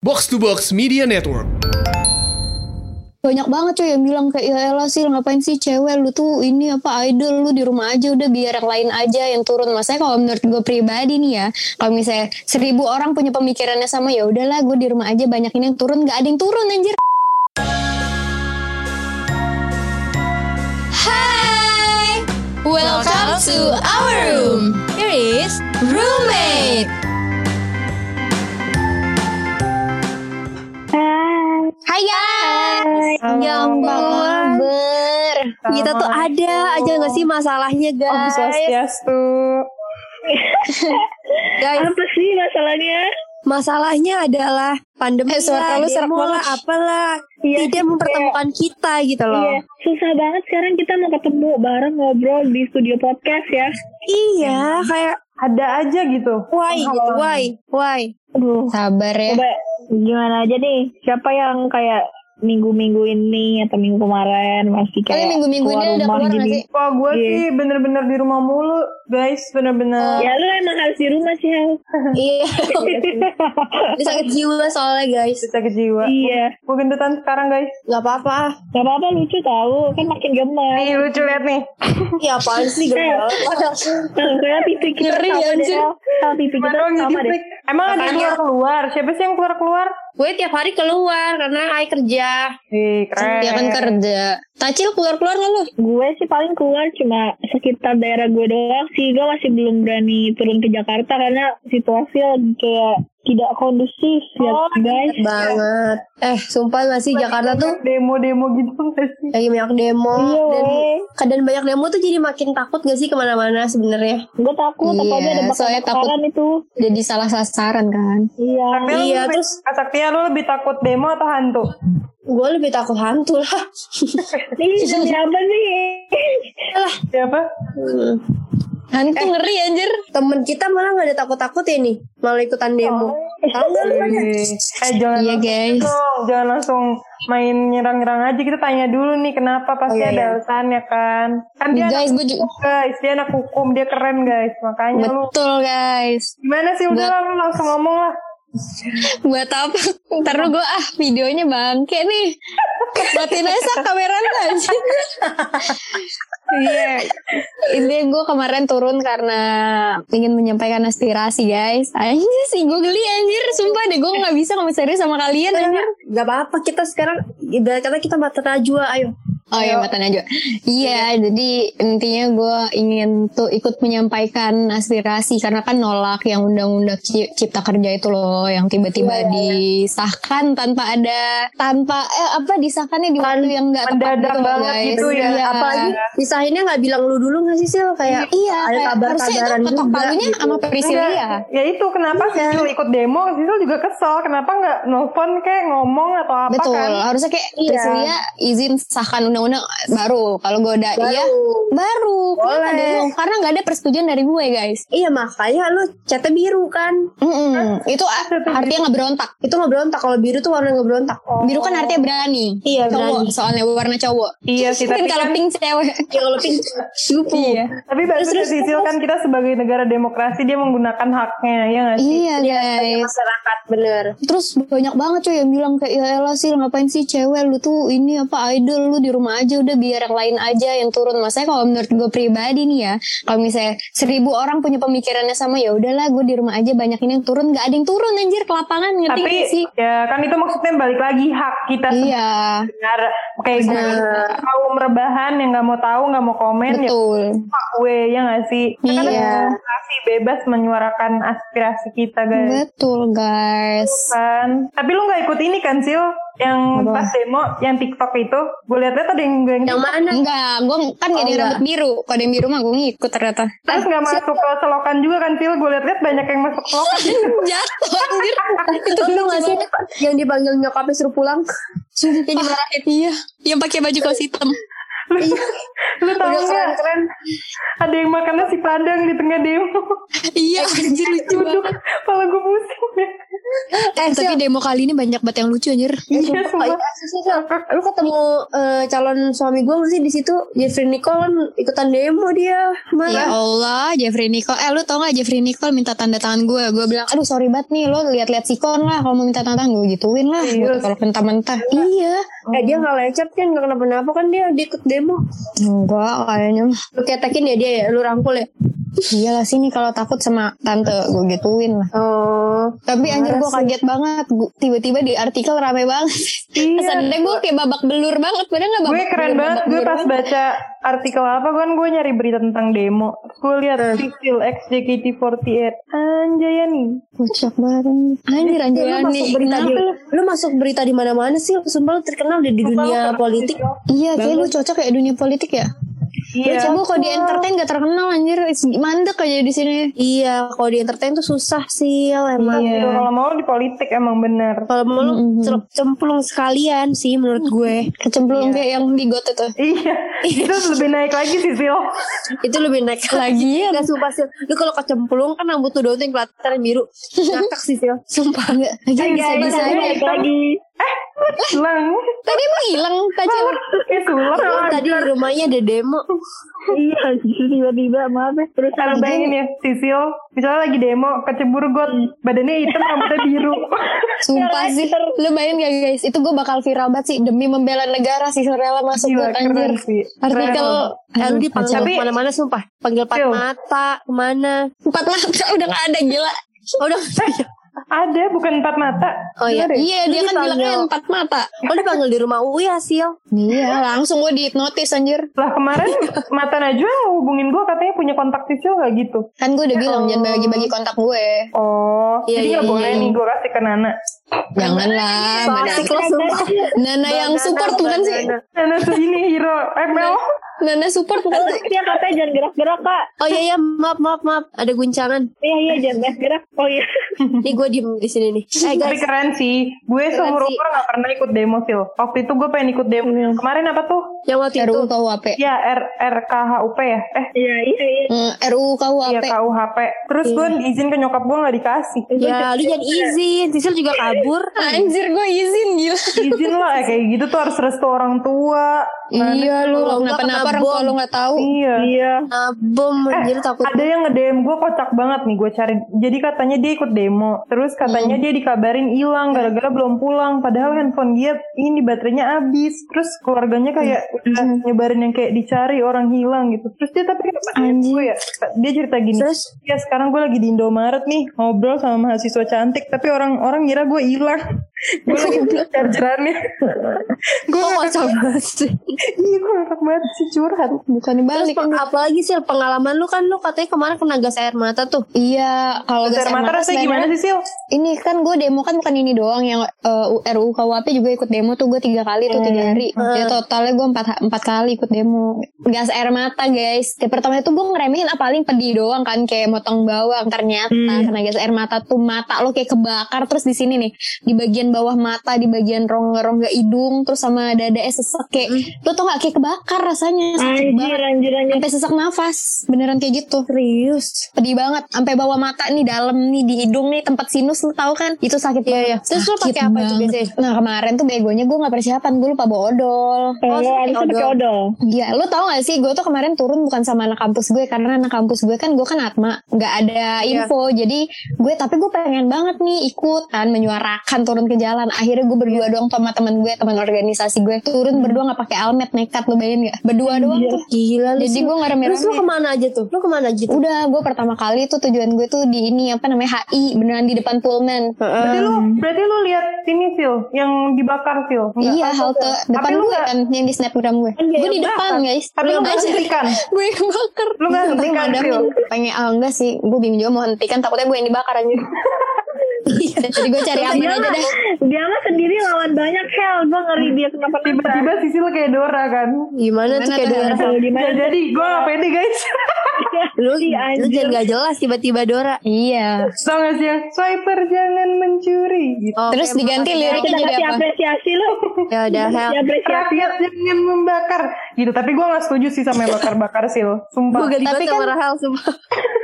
Box to Box Media Network. banyak banget cuy yang bilang kayak ya elah sih ngapain sih cewek? Lu tuh ini apa idol lu di rumah aja udah biar yang lain aja yang turun. Masanya kalau menurut gue pribadi nih ya kalau misalnya seribu orang punya pemikirannya sama ya udahlah gue di rumah aja banyak ini yang turun. Nggak ada yang turun anjir. Hai welcome to our room. Here is roommate Hai guys, yang kabar? Kita tuh ada aja gak sih masalahnya Om guys? Swastiastu. guys, Apa sih masalahnya? masalahnya adalah pandemi Eh, suara lah, lu serak banget. apalah. Iya, Tidak mempertemukan kita gitu loh. Iya, susah banget sekarang kita mau ketemu bareng ngobrol di studio podcast ya. Iya, kayak Ada aja gitu. why why, why? Aduh, Sabar ya. coba gimana aja nih? Siapa yang kayak minggu-minggu ini atau minggu kemarin masih kayak minggu-minggu ini keluar udah rumah keluar gak gini? sih? Wah gue Iya. sih bener-bener di rumah mulu, guys. Bener-bener. Ya lu emang harus di rumah sih Hel. Iya. Ini sakit jiwa soalnya guys. Bisa ke jiwa. iya. Gue gendutan sekarang, guys. Gak apa-apa. Gak apa-apa lucu tahu kan makin gemes. Nih lucu liat nih. Ya apaan sih gemes Kalau kayak pipi kita Ngeri, sama deh pipi kita sama deh. ngintip? Emang ada yang keluar keluar? Siapa sih yang keluar keluar? Gue tiap hari keluar karena I kerja. Ih keren. Dia kan kerja. Tacil keluar-keluar gak lu? Gue sih paling keluar cuma sekitar daerah gue doang sih. Gue masih belum berani turun ke Jakarta karena situasi lagi kayak tidak kondusif ya Oh, guys. Banget. Eh, sumpah gak sih Jakarta tuh Demo-demo gitu gak sih? lagi banyak demo Iya, dan keadaan banyak demo tuh jadi makin takut gak sih ke mana-mana sebenarnya? Gue takut Iya, apalagi ada soalnya bakar-bakaran itu. Jadi salah sasaran kan? Iya. Tapi Iya, lebih- terus Saktia lu lebih takut demo atau hantu? gue lebih takut hantu lah. Nih demi apa sih? Siapa? Hantu ngeri anjir. Temen kita malah gak ada takut-takut ya nih, malah ikutan demo. Tahu gak lu? Ih, Eh jangan Iya, langsung guys. dong, jangan langsung main nyerang-nyerang aja kita tanya dulu nih kenapa pasti Oh, iya, ada iya. alasannya kan kan dia Guys, anak gue juga hukum, guys dia anak hukum dia keren guys makanya lu betul guys. gimana sih udah lah lu langsung ngomong lah Buat apa? Ntar lu gue ah videonya bangke nih. Matiin aja kameranya aja. Iya. Intinya gue kemarin turun karena ingin menyampaikan aspirasi guys. Anjir sih gue geli anjir. Sumpah deh gue gak bisa ngomong serius sama kalian anjir. Gak apa-apa kita sekarang ibarat kata kita mata najwa ayo Oh iya mata najwa. Iya jadi intinya gue ingin tuh ikut menyampaikan aspirasi karena kan nolak yang undang-undang Ci- cipta kerja itu loh yang tiba-tiba disahkan tanpa ada tanpa eh apa disahkannya di waktu yang nggak tepat gitu loh banget guys. gitu ya. Iya. apalagi pisahinnya nggak bilang lu dulu nggak sih Sil kayak Iya, ada kayak itu kabar-kabaran ketok palunya gitu. sama Priscilia. Enggak, ya itu kenapa Iya. Sisil ikut demo Sisil juga kesel kenapa nggak nelfon kayak ngomong atau apa Betul, kan harusnya kayak Iya. Priscilia izin sahkan undang-undang baru. Kalau gue udah iya, baru. Boleh. dong? Karena nggak ada persetujuan dari gue guys. iya makanya lu catnya biru kan Mm-mm. Itu a- artinya nggak berontak. itu nggak berontak kalau biru tuh warna nggak berontak Biru kan artinya berani. Iya, Cowok, berani. soalnya warna cowok. iya sih tapi kalau kan pink cewek. ya kalau pink cupu Iya. tapi bagus ya Sisil kan kita sebagai negara demokrasi dia menggunakan haknya ya nggak sih Iya guys. masyarakat bener Terus banyak banget cuy yang bilang kayak ya elah sih ngapain sih cewek lu tuh ini apa idol lu di rumah aja udah biar yang lain aja yang turun. Masanya kalau menurut gue pribadi nih ya, kalau misalnya seribu orang punya pemikirannya sama ya udahlah gue di rumah aja banyak ini yang turun nggak ada yang turun anjir ke lapangan ngerti tapi sih? ya kan itu maksudnya balik lagi hak kita Iya, benar kayak gue kaum rebahan yang nggak mau tahu nggak mau komen ya betul. hak gue ya nggak sih kan Demokrasi bebas menyuarakan aspirasi kita guys Betul guys. kan tapi lu nggak ikut ini kan sil yang Apa? pas demo yang TikTok itu gue lihat-lihat ada yang yang yang mana Enggak, gue kan gak ada yang enggak. rambut biru. Kalau ada yang biru mah gue ngikut ternyata. terus nggak masuk ke selokan juga kan sil gue lihat-lihat banyak yang masuk selokan Jatuh anjir. Itu lu nggak sih yang dipanggil nyokapnya suruh pulang Sumpah dimarahin. Iya. Yang pakai baju kaos hitam. lu tahu udah nggak keren keren ada yang makan nasi padang di tengah demo iya anjir lucu duduk banget. kepala gue pusing Eh, Tapi demo kali ini banyak banget yang lucu anjir. Iya, sumpah. lu ketemu eh, calon suami gue sih di situ Jeffrey Nicole kan ikutan demo dia Ya ke mana? Allah, Jeffrey Nicole. Eh, lu tau gak Jeffrey Nicole minta tanda tangan gue? Gue bilang, aduh sorry banget nih, lo lihat-lihat sikon lah. Kalau mau minta tanda tangan, gue gituin lah. Gue Serius? kalau mentah-mentah. Iya. Eh dia nggak lecet kan nggak kenapa-napa kan dia dia ikut demo. Enggak, kayaknya. Lu ketekin ya dia ya, lu rangkul ya. Iya lah sini kalau takut sama tante, gue gituin lah. Oh, Tapi anjir gue kaget banget. Gua- Tiba-tiba di artikel rame banget. Iya. Kesannya gue kayak babak belur banget. Padahal gak babak Gue keren belur, banget, gue pas banget. baca artikel apa kan gue nyari berita tentang demo. Gue lihat Sisil X JKT48. Anjayani. Kocak banget. Anjir, anjir. lu masuk berita di, lu masuk berita di mana-mana sih. Sumpah lu terkenal di, di dunia politik. Iya, kayak lu cocok kayak dunia politik ya. Iya. Lu coba kalau di entertain gak terkenal anjir. Mandek aja di sini. Iya, kalau di entertain tuh susah sih emang. Iya. Kalau mau di politik emang bener. Kalau mau lu celep- cemplung sekalian sih menurut gue. Kecemplung kayak yang di got itu. Iya. Itu lebih naik lagi sih Sil. Itu lebih naik lagi. Gak sumpah sih. Lu kalau kecemplung kan rambut tuh daun yang kelihatan biru. Ngakak sih sih. Sumpah. Enggak, lagi bisa-bisa lagi. Hilang. Tadi emang hilang tadi. Kayak sulap. Tadi di rumahnya ada demo. iya, tiba-tiba maaf ya. Terus Sekarang bayangin ya, Sisil, misalnya lagi demo, kecebur got, badannya hitam, rambutnya biru. Sumpah sih. Lu bayangin gak guys? Itu gue bakal viral banget sih. Demi membela negara sih. Rela masuk Gila, buat anjir. sih. Artikel. Lu Aduh, dipanggil. Tapi- ke mana-mana sumpah. Panggil empat mata. Ke mana? Empat mata udah gak ada gila. Oh, udah. Ada, bukan empat mata. Oh iya. Iya dia Lu kan bilangnya empat mata. Oh dipanggil di rumah Uwi hasil. Iya langsung gue dihipnotis anjir. Lah kemarin Mata Najwa hubungin gue katanya punya kontak Sisil gak gitu. Kan gue udah bilang jangan bagi-bagi kontak gue. Oh, Iya, jadi iya, gak iya, boleh iya. nih gue kasih ke Nana. Jangan lah. So Nana, sumpah. Nana yang support bukan sih? Nana tuh ini hero ML. Nana support sih? dia katanya jangan gerak-gerak kak. Oh iya iya maaf maaf maaf ada guncangan. Iya iya jangan gerak. Oh iya. Nih gue diem di sini nih. Eh Tapi keren sih. Gue seumur sih. umur gak pernah ikut demo Sil. Waktu itu gue pengen ikut demo. Kemarin apa tuh? yang waktu itu KUHP. Ya R RKHUP ya. Eh Iya iya iya. Hmm, RUU KUHP. Iya KUHP. Terus gue izin ke nyokap gue gak dikasih. ya lu jangan izin. Sisil juga kabur. Anjir gue izin gila. Izin lah eh, kayak gitu tuh harus restu orang tua. iya lu kenapa-napa kena orang tua lu gak tahu. Iya. Iya. Nah, bom anjir takut. Ada yang nge-DM gue kocak banget nih gue cari. Jadi katanya dia ikut demo. Terus katanya dia dikabarin hilang gara-gara belum pulang. Padahal handphone dia ini baterainya habis. Terus keluarganya kayak udah nyebarin yang kayak dicari orang hilang gitu. Terus dia tapi gue ya? Dia cerita gini. Terus? Ya sekarang gue lagi di Indomaret nih ngobrol sama mahasiswa cantik. Tapi orang-orang ngira gue hilang. Gue lagi chargerannya. gue kocak banget sih. Iya gue ngakak banget sih curhat. Bukan Terus dibalik. peng- apalagi sih pengalaman lu kan lu katanya kemarin kena gas air mata tuh. Iya, kalau gas Gas air mata rasanya gimana sih Sil? Ini kan gue demo kan bukan ini doang yang uh, RUU KUHP juga ikut demo tuh gue tiga kali tuh tiga hari. Ya totalnya gue empat empat kali ikut demo. Gas air mata guys. Ya pertama itu gue ngeremehin ah, paling pedih doang kan kayak motong bawang. Ternyata kena gas air mata tuh mata lo kayak kebakar terus di sini nih di bagian bawah mata di bagian rongga-rongga hidung terus sama dada sesek kayak lo tau gak? Kayak kebakar rasanya. Sakit Anjir banget. anjir anjir. sampai sesak nafas. Beneran kayak gitu. Serius. pedih banget. Sampai bawah mata nih dalam nih di hidung nih tempat sinus lu tahu kan? Itu sakit iya. banget. Terus lu Sakit pakai apa itu biasanya? nah kemarin tuh begonya gue gak persiapan. Gue lupa bawa odol. Oh, Oh, pakai odol. odol. Iya, lu tau gak sih? Gue tuh kemarin turun bukan sama anak kampus gue karena anak kampus gue kan gue kan atma. Nggak ada Iya. info. Jadi gue tapi gue pengen banget nih ikut kan menyuarakan turun ke jalan akhirnya gue berdua Iya. doang sama teman gue teman organisasi gue turun Hmm. berdua nggak pakai almet nekat lu bayangin gak berdua doang tuh Gila lu. jadi gue nggak rame Terus lu ke mana aja tuh? Lu ke mana aja tuh? Udah, gue pertama kali tuh tujuan gue tuh di ini apa namanya HI beneran di depan Pullman. Berarti lu berarti lu lihat sini Sil yang dibakar Sil. Enggak. Iya, halte depan Tapi lu gue kan yang di snapgram gue. dia Gue di depan bakar. guys. Tapi lu nggak hentikan. gue yang bakar. Lu nggak hentikan. Sil. Pengen ah, enggak sih, gue bingung juga mau hentikan takutnya gue yang dibakar anjir. Jadi gue cari aman Dia aja mah, deh. dia mah sendiri lawan banyak hell. Gue ngeri dia kenapa Tiba-tiba Sisil kayak Dora kan. Gimana, tuh kayak? Dora? Gimana? Ya, jadi gue gak pede guys. Lu, Iya, lu anjir. jangan gak jelas tiba-tiba Dora. Iya. Tau gak sih yang swiper jangan mencuri. Gitu. Oke, Terus diganti liriknya jadi apa? apresiasi lu. Ya udah hell. Rakyat jangan membakar. Gitu. Tapi gue gak setuju sih sama yang bakar-bakar Sil. Sumpah. Gue banget sama kan- Rahel sumpah.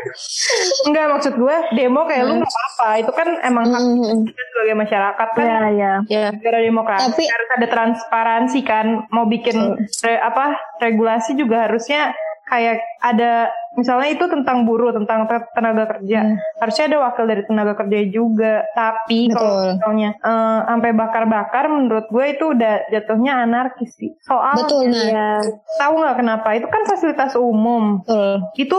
Enggak maksud gue demo kayak lu nggak apa-apa. Itu kan emang hak Hmm. kita sebagai masyarakat kan. Iya, iya. Ya. negara demokrasi Tapi- harus ada transparansi kan mau bikin re- apa regulasi juga harusnya kayak ada misalnya itu tentang buruh tentang te- tenaga kerja. Harusnya ada wakil dari tenaga kerja juga. Tapi kalau misalnya eh, sampai bakar-bakar menurut gue itu udah jatuhnya anarkis sih. Soal Betul, nah. Ya. tahu nggak kenapa? Itu kan fasilitas umum. Betul. itu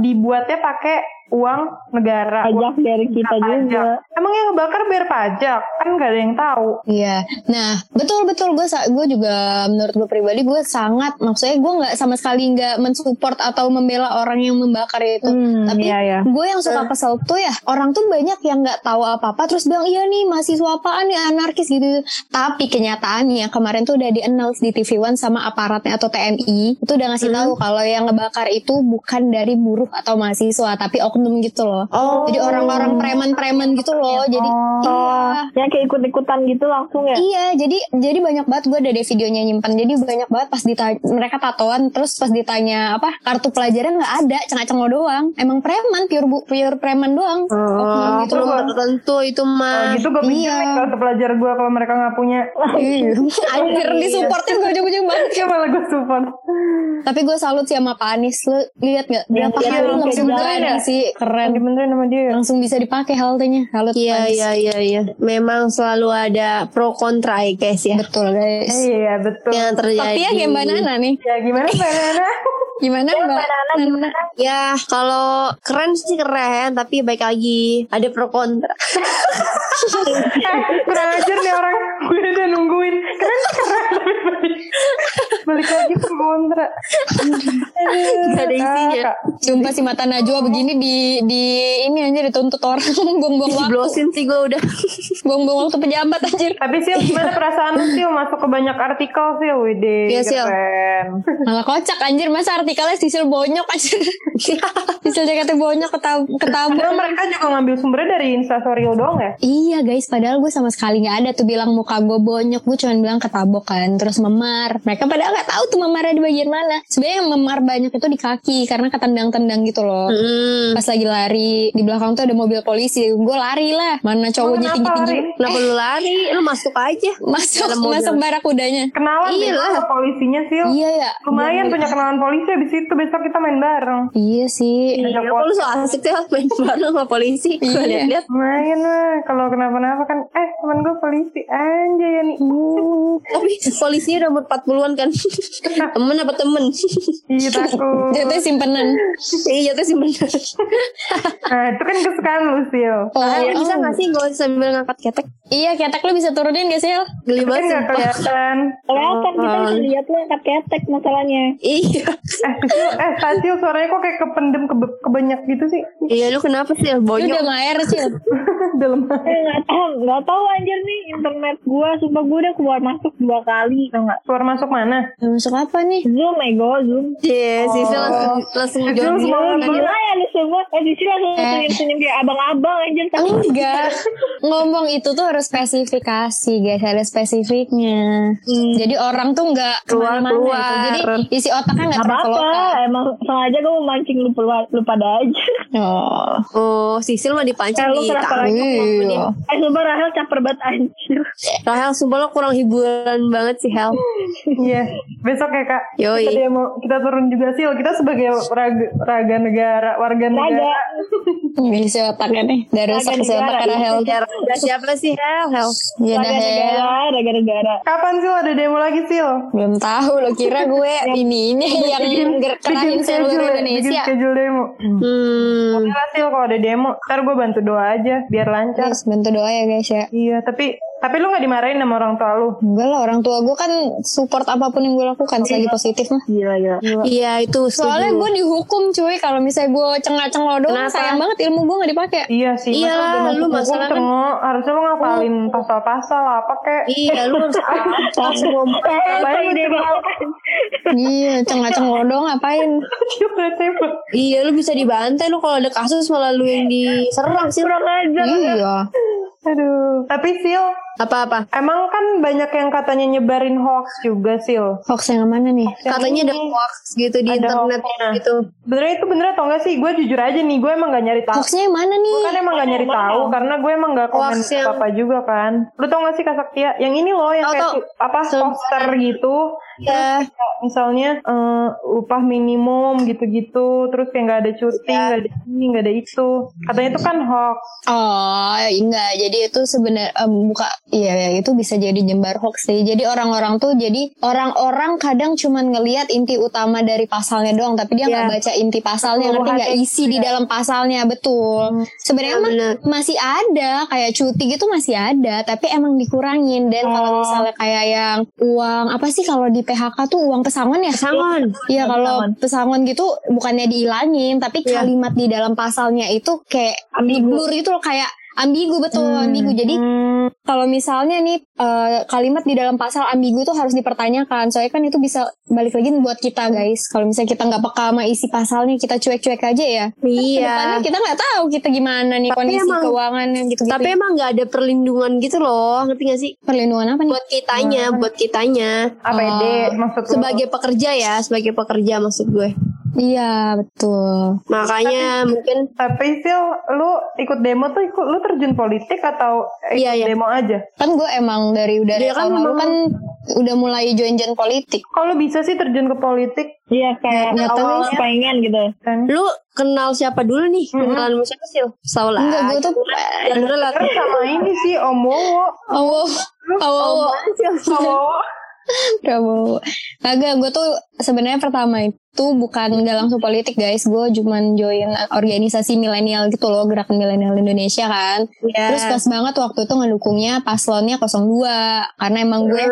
dibuatnya pakai uang negara. Pajak dari kita pajak. juga. emang yang ngebakar bayar pajak? Kan nggak ada yang tahu. Iya, nah betul betul. Gue gue juga menurut gue pribadi gue sangat maksudnya gue nggak sama sekali nggak mensupport atau membela orang yang membakar itu. Hmm, Tapi iya, iya. gue yang suka kesel tuh ya orang tuh banyak yang nggak tahu apa apa terus bilang iya nih mahasiswa apaan nih anarkis gitu. Tapi kenyataannya kemarin tuh udah di announce di TV One sama aparatnya atau TNI itu udah ngasih tahu kalau yang ngebakar itu bukan dari buruh atau mahasiswa tapi oknum gitu loh. Oh. Jadi orang-orang preman-preman gitu loh. Jadi iya. Yang kayak ikut-ikutan gitu langsung ya. Iya, jadi jadi banyak banget gue ada deh videonya nyimpan. Jadi banyak banget pas ditanya mereka tatoan terus pas ditanya apa kartu pelajaran nggak ada, cengak-cengok doang. Emang preman pure bu, pure preman doang. Oh, Oknum gitu belum loh. tertentu itu mah. gitu gue Iya. kalau pelajar gue kalau mereka nggak punya. Iya. Anjir disupportin gue ujung-ujung banget. Ya malah gue support. Tapi gue salut sih sama Pak Anies. Lu lihat nggak? Dia Yang pakai langsung berani jalan. sih, keren. Dibenerin sama dia. Langsung bisa dipakai haltenya. Salut Pak Iya iya iya iya. Memang selalu ada pro kontra ya guys ya. Betul guys. Iya betul. Yang terjadi. Tapi ya game banana nih. Ya gimana Mbak Nana? Gimana mbak? Nana? Ya kalau keren sih keren, tapi baik lagi ada pro kontra. eh, kurang ajar nih orang. Gue udah nungguin. Keren keren tapi balik. Balik lagi ke kontra. Gak ada isinya. Kak. Sumpah si mata Najwa begini di di ini aja dituntut orang buang-buang waktu. Jeblosin sih gue udah. Buang-buang waktu pejabat anjir. Tapi sih gimana perasaan lu sih masuk ke banyak artikel sih Wede. Iya. Keren. Malah kocak anjir masa artikelnya sisil bonyok anjir. Sisil jaketnya bonyok ketab ketabur. Padahal mereka juga ngambil sumbernya dari instastory doang ya. Iya guys, padahal gue sama sekali nggak ada tuh bilang muka gue bonyok, gue cuma bilang ketabok kan, terus memar. Mereka padahal nggak tahu tuh memarnya di bagian mana. Sebenarnya yang memar banyak itu di kaki karena ketendang-tendang gitu loh. Hmm. Pas lagi lari di belakang tuh ada mobil polisi, gue lari lah. Mana cowoknya kenapa tinggi-tinggi, lari? Kenapa lu lari? Lu masuk aja. masuk masuk barakudanya. Kenalan Iya deh lah. sama polisinya sih. Iya ya. Lumayan punya kenalan polisi abis itu besok kita main bareng. Iya sih. Iya, kok lu so asik sih main bareng sama polisi. Iya. liat-liat. Lumayan lah kalau kenapa-napa kan teman gue polisi anjay ya nih. Tapi polisinya udah umur 40-an kan. temen apa temen? Iya takut. Jatuhnya simpenan. Iya jatuh sih bener. Nah itu kan kesukaan lu Sil. Oh, Ah, bisa oh. gak sih gue sambil ngangkat ketek? Iya, ketek lu bisa turunin gak sih? El? Geli Kan banget gak sumpah. kelihatan. Kelihatan kita Oh. bisa lihat lu angkat ketek masalahnya. Iya. Eh Sil, eh suaranya kok kayak kependem ke kebanyak gitu sih. Iya lu kenapa sih Lu bonyok? udah ngair sih. Dalam nggak tahu nggak tahu anjir nih internet gua sumpah gua udah keluar masuk dua kali tau nggak keluar masuk mana? Masuk apa nih? zoom ego zoom Iya, Sisi langsung langsung jauh semua gitu. gila ya lu semua eh di sini langsung Eh. senyum senyum kayak abang-abang anjir Enggak. Ngomong itu tuh harus spesifikasi guys, ada spesifiknya. Jadi orang tuh nggak Keluar, keluar. itu. Jadi isi otaknya nggak apa apa terkelola. emang sengaja gua mau mancing lu, pada- lu pada aja Oh. Oh, Sisil mah dipancing Eh, lu di kenapa lagi eh sumpah Rahel caper banget anjir Rahel sumpah lo kurang hiburan banget sih Hel. Iya, besok ya kak. Yoi. Kita demo, kita turun juga sih. Kita sebagai raga, raga negara, warga negara. Isi otaknya nih. Dari Raga rusak Rahel. Biar ada siapa sih Hel? Hel. Ya Hel. negara raga negara Kapan sih ada demo lagi sih? Belum tahu lo kira gue ini ini yang kerahin seluruh ya, bikin Indonesia. schedule demo. Hmm. Oke lah Sil, kalau ada demo, ntar gue bantu doa aja biar lancar. Guys, bantu doa ya guys ya. Iya, tapi tapi lu nggak dimarahin sama orang tua lu? Enggak lah orang tua gue kan support apa pun yang gue lakukan selagi positif mah. gila gila Iya itu Soalnya setuju. gue dihukum cuy kalau misalnya gue cengah-cengah doang Kenapa? sayang banget ilmu gue gak dipakai. Iya sih. Iya, masa lu masalah kan- harusnya lu ngapalin pasal-pasal apa kek. Iya lu harus ngomong. Baik ide banget iya, cengah-cengah doang ngapain? Iya lu bisa dibantai lu kalau ada kasus malah lu yang diserang sih. kurang ajar Iya. Aduh. Tapi Sil, Apa-apa? Emang kan banyak yang katanya nyebarin hoax juga, Sil. Hoax yang mana nih? Katanya ada hoax gitu di Ada internet hoaxnya. gitu. Sebenarnya itu bener atau enggak sih? Gue jujur aja nih, gue emang gak nyari tahu. Hoaxnya yang mana nih? Gue kan emang gak nyari tahu karena gue emang gak komen Hoax yang- apa juga kan. Lu tau gak sih Kak Saktia? Yang ini loh yang Tahu, kayak tahu. tu- apa poster gitu. Ya. Kayak misalnya eh, upah minimum gitu-gitu, terus kayak nggak ada cuti, Ya. nggak ada ini, nggak ada itu. Katanya itu kan hoax. Oh, enggak. Jadi itu sebenarnya em, buka iya ya, itu bisa jadi jembar hoax sih. Jadi orang-orang tuh jadi orang-orang kadang cuman ngelihat inti utama dari pasalnya doang, tapi dia nggak Iya. baca inti pasalnya, ngerti nggak Keseluruhannya isi di dalam pasalnya, betul. Sebenarnya Ya, masih ada kayak cuti gitu masih ada, tapi emang dikurangin dan kalau Oh. misalnya kayak yang uang apa sih kalau di PHK tuh uang pesangon ya? Pesangon. Iya kalau pesangon gitu bukannya dihilangin tapi Iya. kalimat di dalam pasalnya itu kayak Ambigu. blur gitu loh kayak ambigu betul ambigu. Jadi Hmm, kalau misalnya nih eh, kalimat di dalam pasal ambigu tuh harus dipertanyakan. Soalnya kan itu bisa balik lagi buat kita guys. Kalau misalnya kita nggak peka sama isi pasalnya kita cuek-cuek aja ya. Iya. Ke depannya kita nggak tahu kita gimana nih Tapi kondisi emang- keuangannya gitu. Tapi emang nggak ada perlindungan gitu loh, ngerti gak sih? perlindungan apa nih? Buat kitanya, buat kitanya. APD maksud lu? Sebagai pekerja ya, sebagai pekerja maksud gue. Iya betul. Makanya mungkin Tapi Sil, lu ikut demo tuh ikut lu terjun politik atau ikut Iya, iya. demo aja? Kan gue emang dari udah Dia dari kan lalu kan udah mulai join-join politik. Kalau bisa sih terjun ke politik Iya kayak Nggak tahu pengen gitu. kan? lu kenal siapa dulu nih? Mm-mm. Kenalan sama siapa sih? Saul Enggak, gue tuh Dan lah. Kan sama ini sih Om Wowo. Oh, oh, oh, Om Wowo. Prabowo. Kagak, gue tuh sebenarnya pertama itu bukan gak langsung politik guys. Gue cuman join organisasi milenial gitu loh, gerakan milenial Indonesia kan. Ya. Terus pas banget waktu itu ngedukungnya paslonnya 02 karena emang gue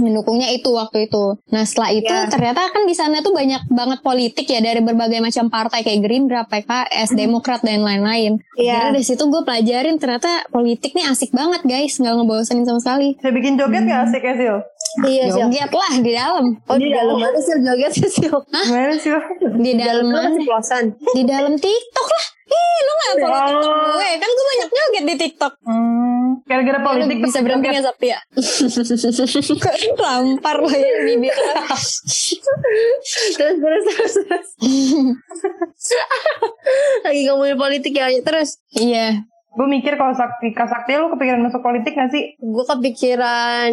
mendukungnya itu waktu itu. Nah setelah itu Ya. ternyata kan di sana tuh banyak banget politik ya dari berbagai macam partai kayak Gerindra, PKS, Demokrat dan lain-lain. Iya. Karena dari situ gue pelajarin ternyata politik nih asik banget guys, nggak ngebosenin sama sekali. Saya bikin joget gak asik ya Sil? Iya sih. Joget lah di dalam. Oh di dalam mana sih joget sih? Gimana sih? Di dalam mana? Di dalam TikTok lah. Ih, lu gak follow TikTok gue? Kan gue banyak joget di TikTok. Hmm, gara-gara politik Lu bisa berhenti gak Sabti ya? Lampar lo ya bibir. terus terus terus terus. Lagi ngomongin politik ya terus. Iya. Gue mikir kalau Sakti, Kak Sakti lu kepikiran masuk politik gak sih? Gue kepikiran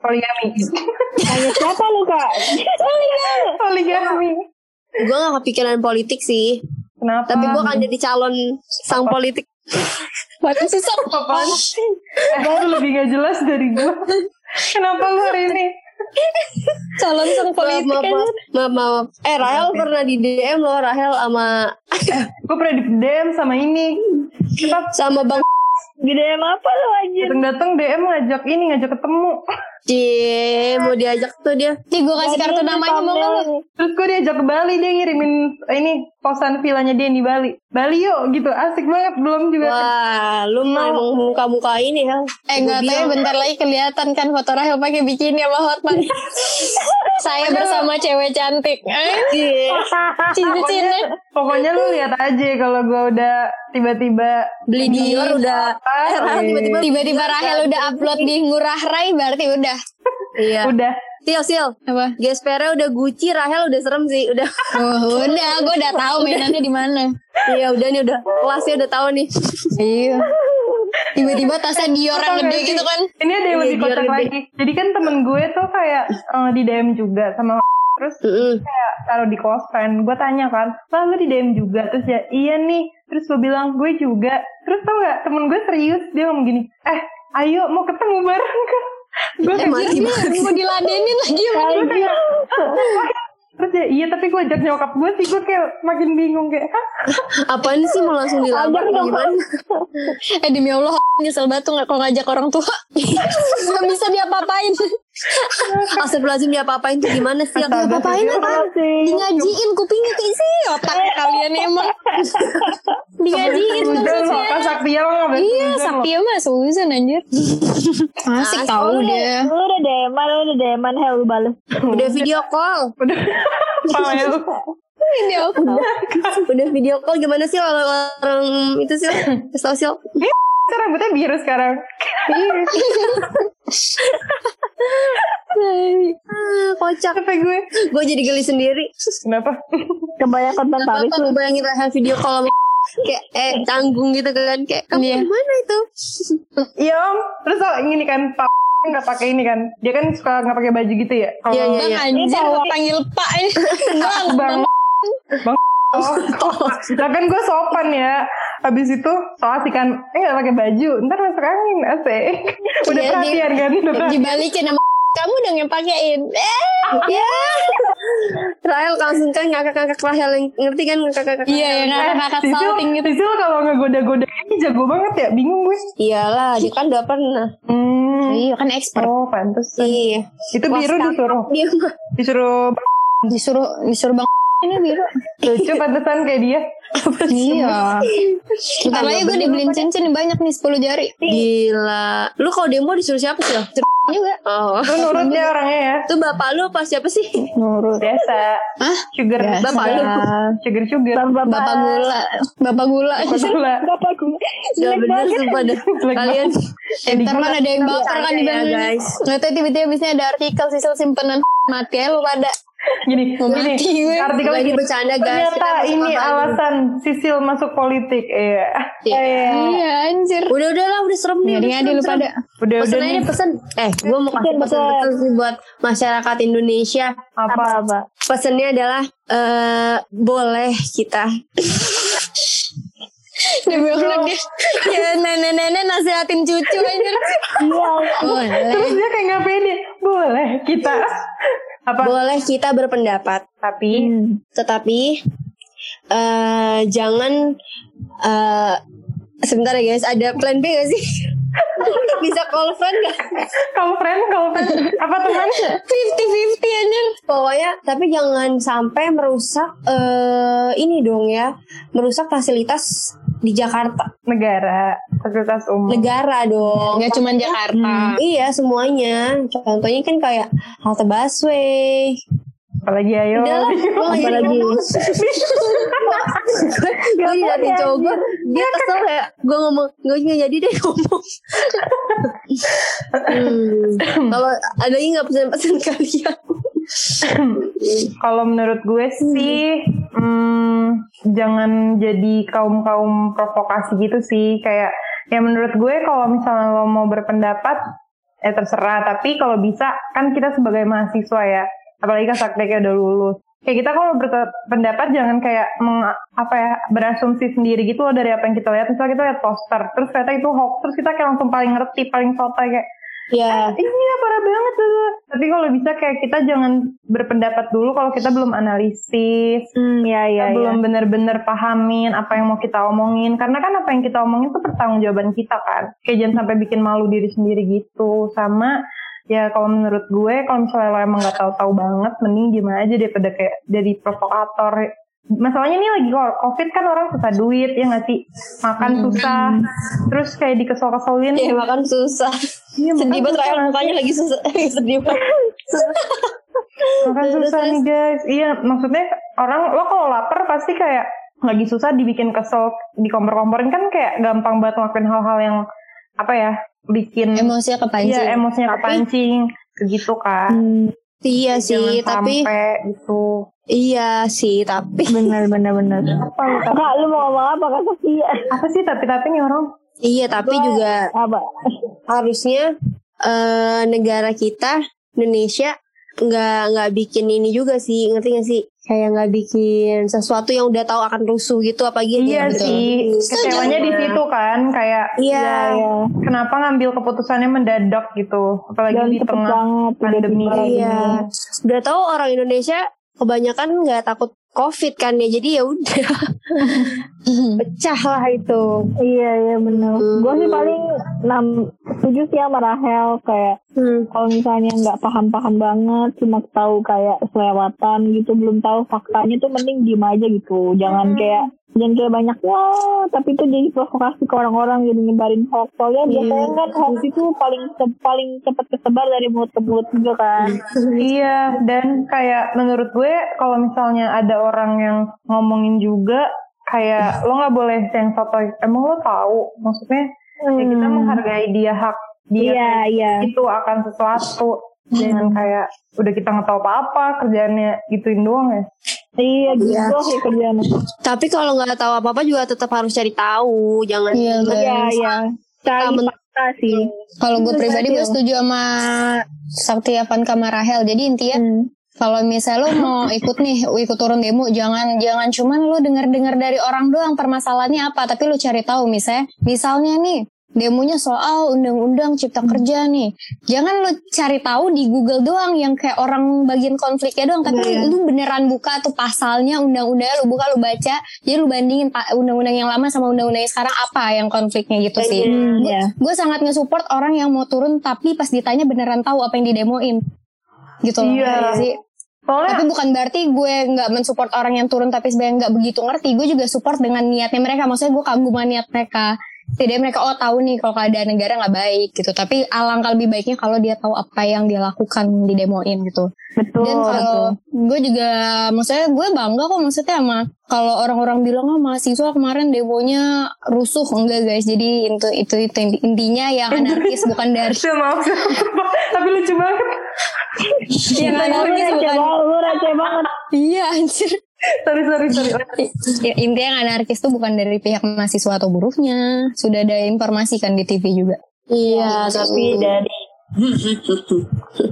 Poligami. Kayak siapa lu kak? Poligami. gue gak kepikiran politik sih. Kenapa? Tapi gue akan jadi calon sang politik. Waktu sih sih? Eh, lu lebih gak jelas dari gue. Kenapa lu hari ini? Calon sang politik maaf, aja. maaf, maaf, maaf. Eh Rahel pernah di DM loh Rahel sama Gue pernah di DM sama ini. Kita sama Bang Di DM apa lu anjir? datang-datang DM ngajak ini, ngajak ketemu. Cie mau diajak tuh dia. Nih gue kasih kartu namanya mau lu? Terus gue diajak ke Bali, dia ngirimin ini kosan villanya dia di Bali. Bali yuk gitu, asik banget. Belum juga. Wah, lu mah emang muka-muka ini ya. Eh gak tahu ya bentar lagi kelihatan kan foto Rahel pakai bikini sama hotman. Saya bersama cewek cantik. Eh, Cie. cincin-cincinnya. Pokoknya lu lihat aja kalau gue udah tiba-tiba Beli Dior udah. Tiba-tiba Tiba-tiba Rahel udah upload di Ngurah Rai berarti udah. Iya. udah. Sil, sil. Apa? Gespera udah Gucci, Rahel udah serem sih, udah. Oh, udah, gue udah tahu mainannya di mana. Iya, udah nih udah. Kelasnya udah tahu nih. Iya. Tiba-tiba tasnya Dior yang gede gitu kan. Ini ada yang Iya, lebih kocak gede. lagi. Jadi kan temen gue tuh kayak eh, di DM juga sama terus kayak taruh di close friend gue tanya kan lah lu di DM juga terus ya iya nih terus gue bilang gue juga terus tau gak temen gue serius dia ngomong gini eh ayo mau ketemu bareng kan gue banget. Mau diladenin lagi dia. terus ya iya tapi gue ajak nyokap gue sih gue kayak makin bingung kayak "Hah? Apaan sih mau langsung dilamar gimana? Eh demi Allah nyesel banget tuh nggak kalau ngajak orang tua. Gak bisa diapa-apain. Astagfirullahaladzim dia apa-apain tuh gimana sih? Aku Astaga, Apa-apain serius. apa? Di ngajiin kupingnya keisi otak kalian emang. Di Suzon loh maksudnya. pas Saktia lo nggak Iya. Saktia mah Susan anjir. Asik tahu dia. Lu udah deman, lu udah deman, hell lu bales. Udah video call. udah Pawel Ini apa? Udah video call gimana sih orang, orang itu sih? Tau sih. Sekarang rambutnya biru sekarang. Ah, kocak. Apa gue? Gue jadi geli sendiri. Kenapa? Kebanyakan tentalis Apa lu. bayangin Rahel video call kayak eh canggung gitu kan kayak kamu Iya. mana itu? Iya om. Terus oh, ini kan Pak nggak pakai ini kan. Dia kan suka nggak pakai baju gitu ya. Kalau Iya, iya. Bang anjir kok panggil pak ini. Bang. bang bang oh, oh. Kan gue sopan ya habis itu so asik kan eh nggak pakai baju ntar masuk angin asik udah Iya, perhatian kan udah. Dibalikin sama kamu dong yang pakein. Eh, Ya. Rahel langsung kan ngakak-ngakak Rahel yang ngerti kan ngakak-ngakak. iya yang ngakak-ngakak salting gitu. Sisil kalau ngegoda-goda ini jago banget ya bingung gue Iyalah, dia kan udah pernah. hmm. Iya kan expert. oh pantes Iya. itu biru disuruh disuruh Disuruh disuruh bang ini biru. lucu pantesan kayak dia Iya. Bentar lagi gue dibeliin cincin banyak nih 10 jari. Gila. Lu kalau demo disuruh siapa sih? Juga. Oh. lu nurut ya orangnya ya Itu bapak lu apa siapa sih? Nurut. biasa Hah? sugar Biasa. bapak lu sugar sugar Bapak gula. Bapak gula. gula Bapak gue. Gak bener sumpah dah. Kalian Eh, ntar kan ada yang baper kan di Ya, bawah. guys. Nggak tahu tiba-tiba abisnya ada artikel sisil simpenan mati ya lu pada. Gini gini artikel Lagi bercanda guys. ternyata ini apa alasan Sisil masuk politik iya Iya. Iya anjir. Udah udah lah, udah serem nih. udah Ngadi-ngadi serem, lu serem. pada. udah udah aja nih pesen. Eh, gue mau kasih pesan betul sih buat masyarakat Indonesia. apa Apa? Pesannya adalah eh boleh kita Dia bilang dia. Ya nenek-nenek nasihatin cucu anjir. Boleh. terus dia kayak nggak pede boleh kita apa boleh kita berpendapat, tapi tetapi eh jangan eh sebentar ya guys, ada plan B gak sih? Bisa call friend gak? kalau friend kalau friend apa teman 50-50 anjir. Pokoknya tapi jangan sampai merusak eh ini dong ya, merusak fasilitas di Jakarta, negara fasilitas umum negara dong. Gak cuma Jakarta. Iya semuanya. Contohnya kan kayak halte busway. apalagi ayo Udah Apalagi. Gue jadi cowok gue, dia kesel ya. Gue ngomong, gue gak jadi deh ngomong. hmm. Kalau ada lagi gak pesan-pesan kalian? kalau menurut gue sih hmm, jangan jadi kaum kaum provokasi gitu sih. Kayak ya menurut gue kalau misalnya lo mau berpendapat eh terserah. Tapi kalau bisa kan kita sebagai mahasiswa ya apalagi kan sakitnya udah lulus. Kayak kita kalau berpendapat jangan kayak meng, apa ya berasumsi sendiri gitu loh dari apa yang kita lihat. Misalnya kita lihat poster terus ternyata itu hoax terus kita kayak langsung paling ngerti paling sotoy kayak Ya, iya parah banget tuh. Tapi kalau bisa kayak kita jangan berpendapat dulu kalau kita belum analisis, Hmm, ya, ya, kita ya. belum bener-bener pahamin apa yang mau kita omongin. Karena kan apa yang kita omongin itu pertanggungjawaban kita kan. Kayak jangan sampai bikin malu diri sendiri gitu. Sama ya kalau menurut gue kalau misalnya lo emang gak tahu-tahu banget, mending gimana aja daripada kayak jadi provokator. Masalahnya nih lagi covid kan orang susah duit ya nggak sih makan susah terus kayak dikesel-keselin ya makan susah. Iya, Sedih banget sih? mukanya lagi susah. Sedih banget. Makan susah nih guys. Iya, maksudnya orang lo kalau lapar pasti kayak lagi susah dibikin kesel, dikompor-komporin kan kayak gampang banget ngelakuin hal-hal yang apa ya, bikin Emosinya kepancing. iya emosinya kepancing, gitu kan. Hmm, Iya sih, Jangan tapi sampai gitu. iya sih, tapi benar, benar, benar. Apa lu tapi- Kak, lu mau ngomong apa Kak Sofia? apa sih tapi-tapi nih orang? Iya tapi juga Apa? harusnya eh, negara kita Indonesia nggak nggak bikin ini juga sih ngerti gak sih? Kayak nggak bikin sesuatu yang udah tahu akan rusuh gitu apa gitu Iya sih, kecewanya di situ kan, kayak Iya. ya, kenapa ngambil keputusannya mendadak gitu, apalagi Dan di tengah banget. pandemi kayak iya. udah tahu orang Indonesia kebanyakan nggak takut covid kan ya jadi ya udah pecah lah itu Iya, iya benar. Hmm. Gue sih paling nam setuju sih sama Rahel kayak hmm. kalau misalnya nggak paham-paham banget cuma tahu kayak selewatan gitu belum tahu faktanya tuh mending diem aja gitu jangan kayak jangan kayak banyak wah tapi itu jadi provokasi ke orang-orang jadi nyebarin hoax soalnya biasanya kan hoax itu paling paling cepat kesebar dari mulut ke mulut juga kan Iya, dan kayak menurut gue kalau misalnya ada orang yang ngomongin juga kayak lo nggak boleh yang sotoy. Emang lo tahu? Maksudnya ya kita Hmm. menghargai dia hak dia Iya, iya. itu akan sesuatu jangan kayak udah kita nggak tahu apa-apa kerjaannya gituin doang ya Iya gitu ya kerjaan. Tapi kalau nggak tahu apa-apa juga tetap harus cari tahu. Jangan Iya. Iya, iya. Cari fakta sih. Kalau gue pribadi gue setuju sama Sakti Avanka sama Rahel. Jadi intinya Hmm. kalau misalnya lo mau ikut nih, ikut turun demo, jangan jangan cuman lo denger-dengar dari orang doang permasalahannya apa, tapi lo cari tahu misalnya, misalnya nih demonya soal undang-undang cipta kerja nih. Jangan lo cari tahu di Google doang yang kayak orang bagian konfliknya doang, tapi lu beneran buka tuh pasalnya undang-undangnya lo buka lo baca, jadi lo bandingin undang-undang yang lama sama undang-undang yang sekarang apa yang konfliknya gitu sih. Hmm, ya. Gue sangat nge-support orang yang mau turun tapi pas ditanya beneran tahu apa yang didemoin. Gitu loh. Iya. ngerti sih. soalnya Tapi bukan berarti gue nggak mensupport orang yang turun tapi sebenarnya nggak begitu ngerti. Gue juga support dengan niatnya mereka. Maksudnya gue kagum sama niat mereka. Tidak mereka oh tahu nih kalau keadaan negara nggak baik gitu. Tapi alangkah lebih baiknya kalau dia tahu apa yang dia lakukan di demoin gitu. Betul. Dan kalau gue juga maksudnya gue bangga kok maksudnya sama kalau orang-orang bilang oh mahasiswa kemarin demonya rusuh enggak guys. Jadi itu itu, itu intinya yang anarkis bukan dari tapi lucu banget yang Lu anarkis bukan banget, lu receh banget. iya anjir. Sorry sorry sorry Ya, intinya yang anarkis itu bukan dari pihak mahasiswa atau buruhnya. Sudah ada informasi kan di TV juga. Iya, tapi dari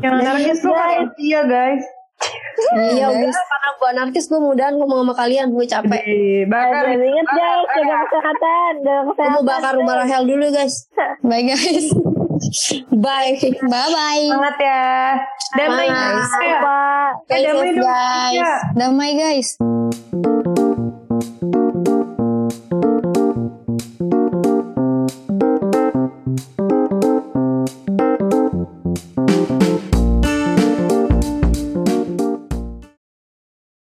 yang anarkis tuh kan iya guys Iya udah guys. karena gue anarkis gue mudahan ngomong sama kalian gue capek. Bakar Dan inget guys, jaga kesehatan, jaga Gue kesehatan. mau bakar rumah Rahel dulu guys. Bye guys. Bye. Bye bye. Semangat ya damai ya Pak. Eh, damai guys. ya. Damai guys.